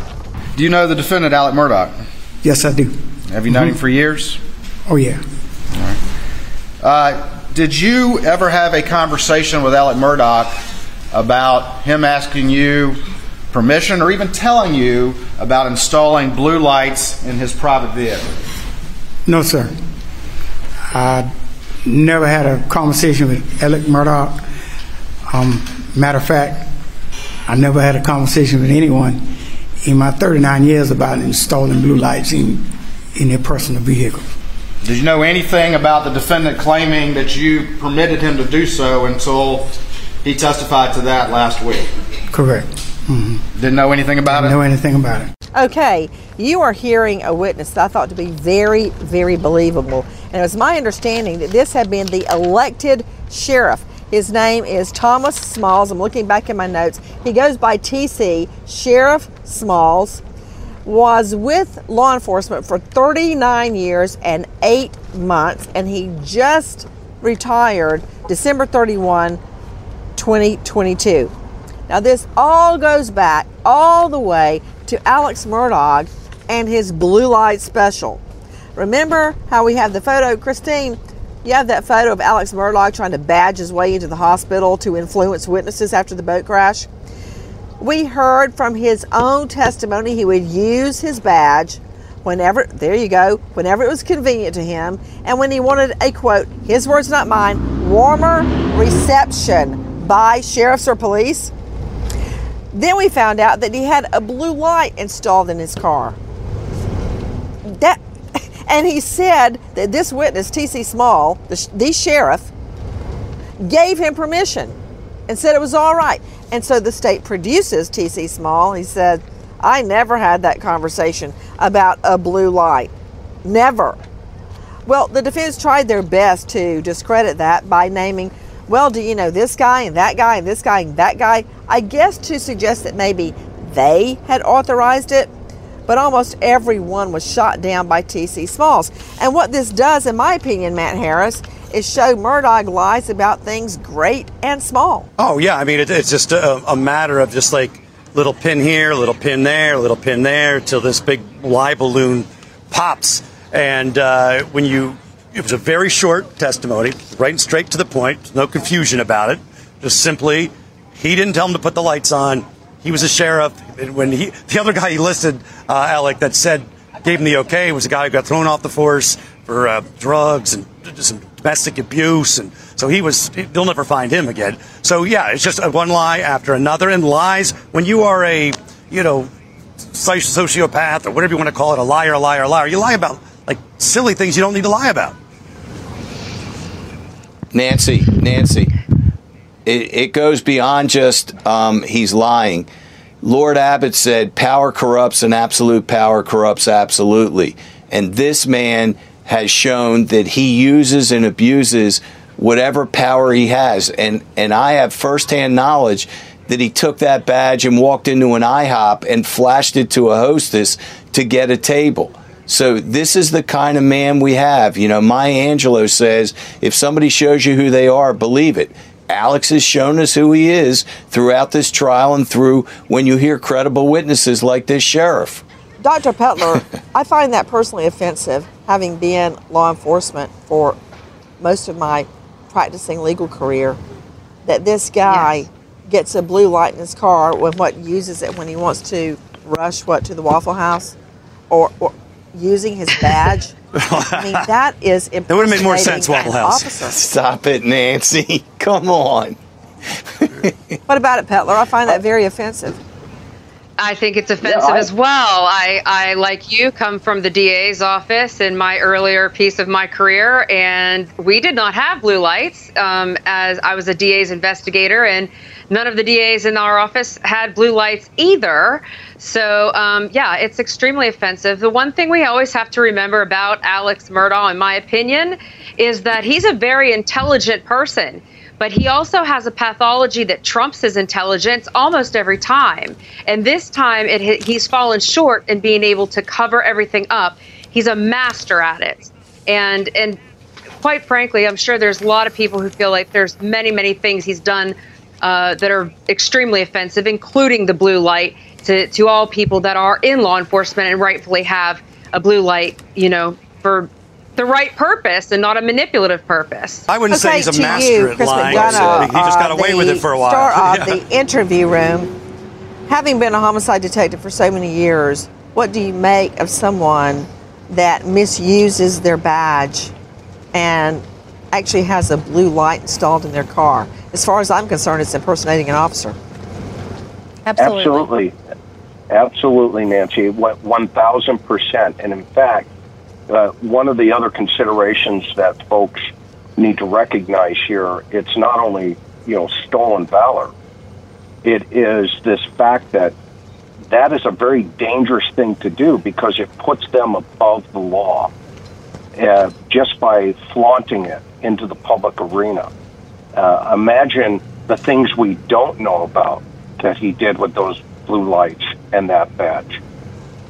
Do you know the defendant, Alec Murdaugh? Yes, I do. Have you known him mm-hmm. for years? Oh, yeah. Uh, did you ever have a conversation with Alec Murdaugh about him asking you permission or even telling you about installing blue lights in his private vehicle? No, sir. I never had a conversation with Alec Murdaugh. Um, matter of fact, I never had a conversation with anyone in my 39 years about installing blue lights in in their personal vehicle. Did you know anything about the defendant claiming that you permitted him to do so until he testified to that last week? Correct. Mm-hmm. Didn't know anything about Didn't it? know anything about it. Okay, you are hearing a witness that I thought to be very, very believable. And it was my understanding that this had been the elected sheriff. His name is Thomas Smalls. I'm looking back in my notes. He goes by TC. Sheriff Smalls was with law enforcement for 39 years and eight months, and he just retired December 31, 2022. Now, this all goes back all the way to Alex Murdaugh and his blue light special. Remember how we have the photo, Christine? You have that photo of Alex Murdaugh trying to badge his way into the hospital to influence witnesses after the boat crash. We heard from his own testimony he would use his badge whenever, there you go, whenever it was convenient to him, and when he wanted a quote, his words, not mine, warmer reception by sheriffs or police. Then we found out that he had a blue light installed in his car. That, and he said that this witness, T.C. Small, the, the sheriff, gave him permission and said it was all right. And so the state produces T.C. Small. He said, I never had that conversation about a blue light. Never. Well, the defense tried their best to discredit that by naming, well, do you know this guy and that guy and this guy and that guy? I guess to suggest that maybe they had authorized it, but almost everyone was shot down by T.C. Smalls. And what this does, in my opinion, Matt Harris, is show Murdaugh lies about things great and small. Oh yeah, I mean it, it's just a, a matter of just like little pin here, little pin there, little pin there, till this big lie balloon pops. And uh, when you, it was a very short testimony, right and straight to the point, no confusion about it. Just simply, he didn't tell him to put the lights on. He was a sheriff. And when he, the other guy he listed, uh, Alec, that said gave him the okay was a guy who got thrown off the force for uh, drugs and just some domestic abuse, and so he was. You'll never find him again. So yeah, it's just one lie after another, and lies. When you are a, you know, sociopath or whatever you want to call it, a liar, liar, liar, you lie about like silly things you don't need to lie about. Nancy, Nancy, it, it goes beyond just um, he's lying. Lord Acton said, power corrupts and absolute power corrupts absolutely. And this man has shown that he uses and abuses whatever power he has. And, and I have firsthand knowledge that he took that badge and walked into an IHOP and flashed it to a hostess to get a table. So this is the kind of man we have. You know, Maya Angelou says, if somebody shows you who they are, believe it. Alex has shown us who he is throughout this trial and through when you hear credible witnesses like this sheriff. Dr. Pettler, I find that personally offensive, having been law enforcement for most of my practicing legal career, that this guy yes. gets a blue light in his car when what uses it when he wants to rush what to the Waffle House, or, or using his badge. I mean, that is That would have made more sense, Waffle House. Officer. Stop it, Nancy. Come on. what about it, Pettler? I find that very offensive. I think it's offensive yeah, I, as well. I, I, like you, come from the DA's office in my earlier piece of my career, and we did not have blue lights um, as I was a DA's investigator, and none of the DAs in our office had blue lights either. So, um, yeah, it's extremely offensive. The one thing we always have to remember about Alex Murdaugh, in my opinion, is that he's a very intelligent person but he also has a pathology that trumps his intelligence almost every time. And this time, it, he's fallen short in being able to cover everything up. He's a master at it, and and quite frankly, I'm sure there's a lot of people who feel like there's many many things he's done uh, that are extremely offensive, including the blue light to to all people that are in law enforcement and rightfully have a blue light, you know, for the right purpose and not a manipulative purpose. I wouldn't okay, say he's a master you, at Chris lying. McDonough, he just got uh, away with it for a while. Star of Yeah. the interview room. Having been a homicide detective for so many years, what do you make of someone that misuses their badge and actually has a blue light installed in their car? As far as I'm concerned, it's impersonating an officer. Absolutely. Absolutely, Nancy. What One thousand percent. And in fact, uh, one of the other considerations that folks need to recognize here, it's not only you know stolen valor, it is this fact that that is a very dangerous thing to do because it puts them above the law uh, just by flaunting it into the public arena. Uh, imagine the things we don't know about that he did with those blue lights and that badge.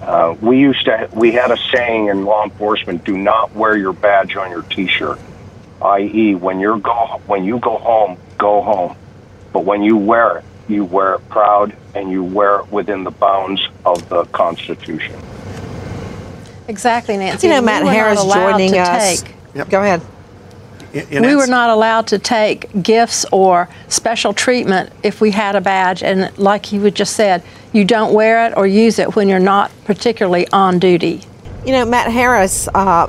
Uh, we used to we had a saying in law enforcement: "Do not wear your badge on your T-shirt." I.e., when you go when you go home, go home. But when you wear it, you wear it proud and you wear it within the bounds of the Constitution. Exactly, Nancy. You know, Matt we Harris joining to us. Take, Go ahead. we were not allowed to take gifts or special treatment if we had a badge. And like he would just said, you don't wear it or use it when you're not particularly on duty. You know, Matt Harris, uh,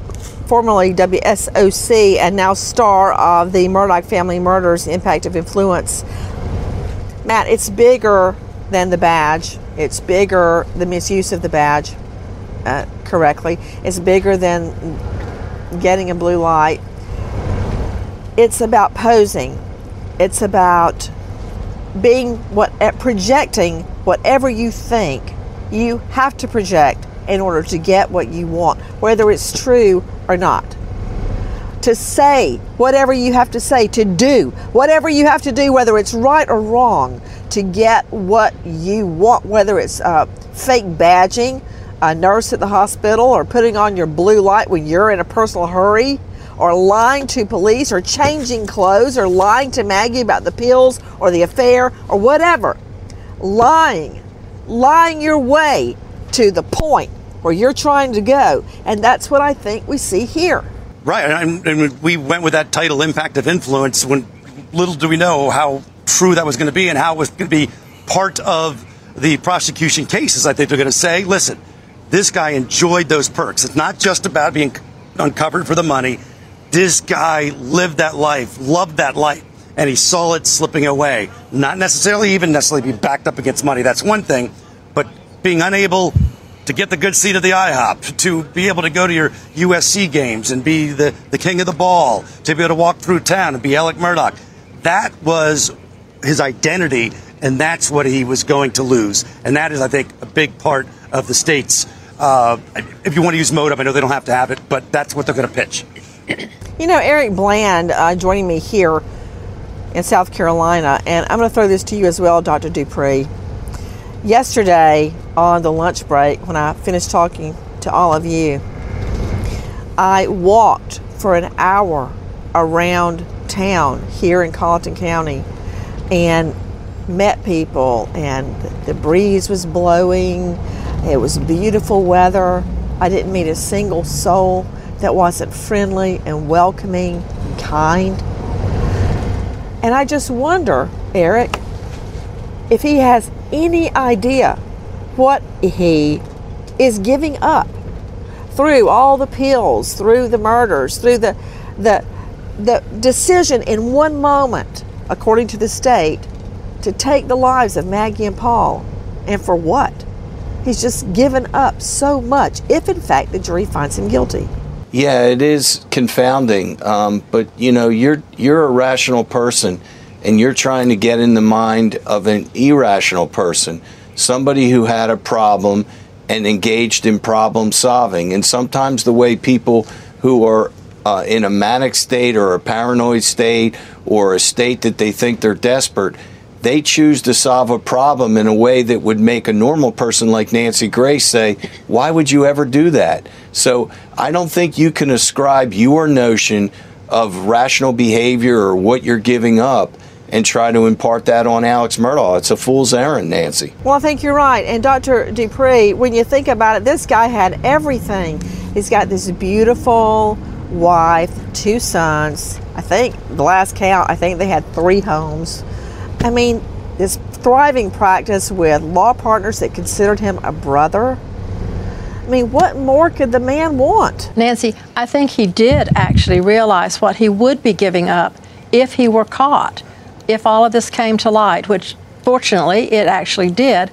formerly WSOC and now star of the Murdaugh Family Murders Impact of Influence. Matt, it's bigger than the badge. It's bigger, the misuse of the badge uh, correctly. It's bigger than getting a blue light. It's about posing. It's about being what at projecting whatever you think you have to project in order to get what you want, whether it's true or not. To say whatever you have to say, to do whatever you have to do, whether it's right or wrong, to get what you want, whether it's uh, fake badging, a nurse at the hospital, or putting on your blue light when you're in a personal hurry, or lying to police, or changing clothes, or lying to Maggie about the pills or the affair, or whatever. Lying, lying your way to the point where you're trying to go. And that's what I think we see here. Right. And, and we went with that title, Impact of Influence, when little do we know how true that was going to be and how it was going to be part of the prosecution cases. I think they're going to say, listen, this guy enjoyed those perks. It's not just about being uncovered for the money. This guy lived that life, loved that life, and he saw it slipping away. Not necessarily even necessarily be backed up against money. That's one thing, but being unable to get the good seat of the IHOP, to be able to go to your USC games and be the, the king of the ball, to be able to walk through town and be Alec Murdaugh. That was his identity, and that's what he was going to lose. And that is, I think, a big part of the state's. Uh, if you want to use motive, I know they don't have to have it, but that's what they're going to pitch. You know, Eric Bland uh, joining me here in South Carolina, and I'm going to throw this to you as well, Dr. DuPre. Yesterday, on the lunch break, when I finished talking to all of you, I walked for an hour around town here in Colleton County and met people, and the breeze was blowing. It was beautiful weather. I didn't meet a single soul that wasn't friendly and welcoming and kind. And I just wonder, Eric, if he has any idea what he is giving up through all the pills, through the murders, through the the the decision in one moment, according to the state, to take the lives of Maggie and Paul. And for what? He's just given up so much if in fact the jury finds him guilty. Yeah, it is confounding. Um, but you know, you're you're a rational person, and you're trying to get in the mind of an irrational person, somebody who had a problem and engaged in problem solving. And sometimes the way people who are uh, in a manic state or a paranoid state or a state that they think they're desperate, they choose to solve a problem in a way that would make a normal person like Nancy Grace say, Why would you ever do that? So I don't think you can ascribe your notion of rational behavior or what you're giving up and try to impart that on Alex Murdaugh. It's a fool's errand, Nancy. Well, I think you're right. And Dr. DuPre, when you think about it, this guy had everything. He's got this beautiful wife, two sons. I think the last count, I think they had three homes. I mean, this thriving practice with law partners that considered him a brother. I mean, what more could the man want? Nancy, I think he did actually realize what he would be giving up if he were caught, if all of this came to light, which fortunately it actually did.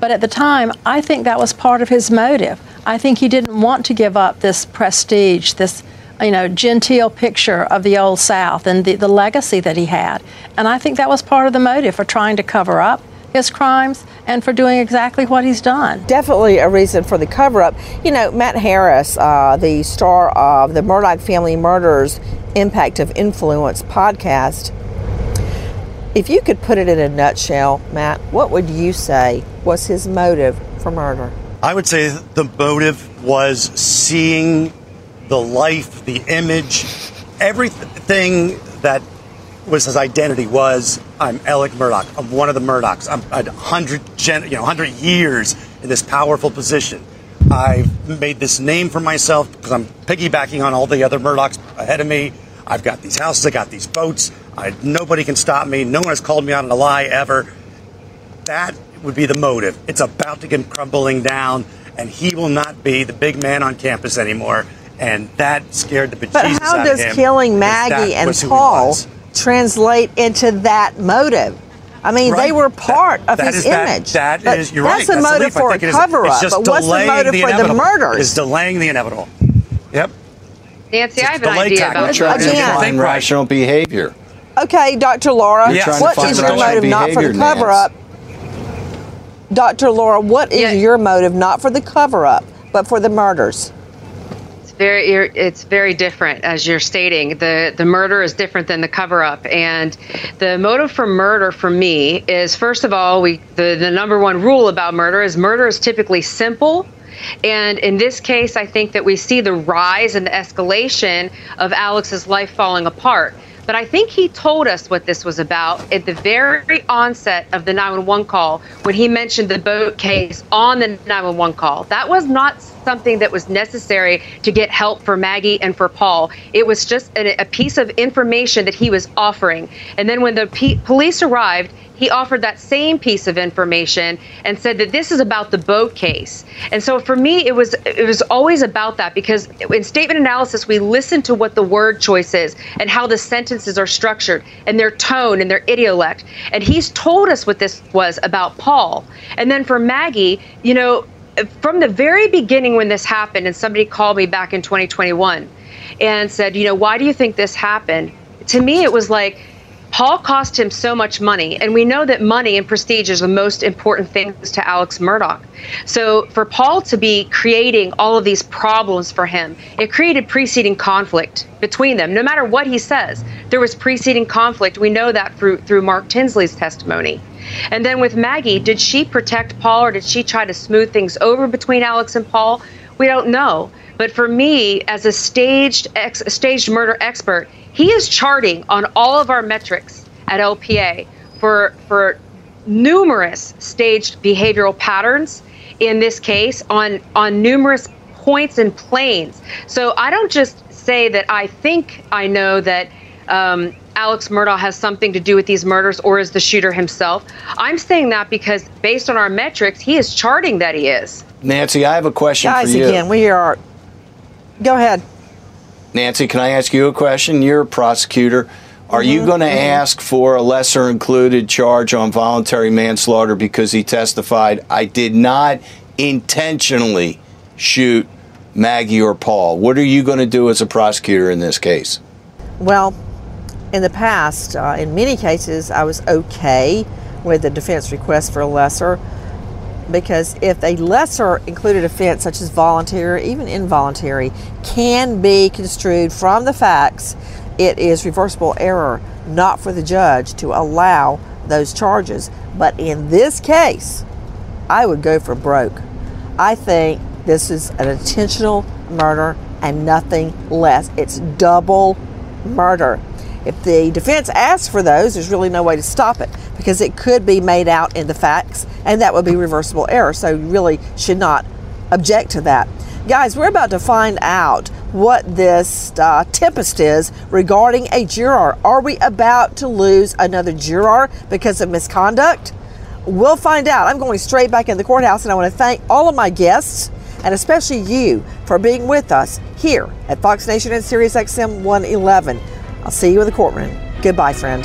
But at the time, I think that was part of his motive. I think he didn't want to give up this prestige, this you know, genteel picture of the old South and the, the legacy that he had. And I think that was part of the motive for trying to cover up his crimes and for doing exactly what he's done. Definitely a reason for the cover up. You know, Matt Harris, uh, the star of the Murdaugh Family Murders Impact of Influence podcast, if you could put it in a nutshell, Matt, what would you say was his motive for murder? I would say the motive was seeing the life, the image, everything that was his identity was I'm Alec Murdaugh. I'm one of the Murdaughs. I'm a hundred gen, you know, hundred years in this powerful position. I've made this name for myself because I'm piggybacking on all the other Murdaughs ahead of me. I've got these houses, I got these boats. I, nobody can stop me. No one has called me out on a lie ever. That would be the motive. It's about to get crumbling down, and he will not be the big man on campus anymore. And that scared the bejesus But how does killing Maggie and was who he Paul translate into that motive? I mean, they were part of That his is- image. that But is- you're that's right. the That's motive leap. For a think it is- cover it's up. But what's the delaying motive for the inevitable. murders? It's delaying the inevitable. Yep. Nancy, I have an idea tactic. about We're trying to Again. find rational behavior. Okay, Dr. Laura, We're trying to what find is your rational motive not for the cover up? Dr. Laura, what is Yeah. your motive not for the cover up, but for the murders? Very it's very different as you're stating. The the murder is different than the cover up and the motive for murder for me is first of all we the, the number one rule about murder is murder is typically simple and in this case I think that we see the rise and the escalation of Alex's life falling apart. But I think he told us what this was about at the very onset of the 911 call when he mentioned the boat case on the 911 call. That was not something that was necessary to get help for Maggie and for Paul. It was just a, a piece of information that he was offering. And then when the pe- police arrived, he offered that same piece of information and said that this is about the boat case. And so for me, it was it was always about that because in statement analysis, we listen to what the word choice is and how the sentences are structured and their tone and their idiolect. And he's told us what this was about Paul. And then for Maggie, you know, from the very beginning when this happened, and somebody called me back in 2021 and said, you know, why do you think this happened? To me, it was like Paul cost him so much money, and we know that money and prestige is the most important things to Alex Murdaugh. So for Paul to be creating all of these problems for him, it created preceding conflict between them. No matter what he says, there was preceding conflict. We know that through through Mark Tinsley's testimony. And then with Maggie, did she protect Paul or did she try to smooth things over between Alex and Paul? We don't know. But for me, as a staged ex, staged murder expert, he is charting on all of our metrics at LPA for for numerous staged behavioral patterns in this case on on numerous points and planes. So I don't just say that I think I know that um, Alex Murdaugh has something to do with these murders or is the shooter himself. I'm saying that because based on our metrics, he is charting that he is. Nancy, I have a question Guys, for you. Guys, again, we are. Go ahead. Nancy, can I ask you a question? You're a prosecutor. Are you going to ask for a lesser included charge on voluntary manslaughter because he testified, I did not intentionally shoot Maggie or Paul? What are you going to do as a prosecutor in this case? Well, in the past, uh, in many cases, I was okay with the defense request for a lesser because if a lesser included offense, such as voluntary or even involuntary, can be construed from the facts, it is reversible error not for the judge to allow those charges. But in this case, I would go for broke. I think this is an intentional murder and nothing less. It's double murder. If the defense asks for those, there's really no way to stop it because it could be made out in the facts and that would be reversible error. So you really should not object to that. Guys, we're about to find out what this uh, tempest is regarding a juror. Are we about to lose another juror because of misconduct? We'll find out. I'm going straight back in the courthouse, and I want to thank all of my guests and especially you for being with us here at Fox Nation and Sirius XM 111. I'll see you in the courtroom. Goodbye, friend.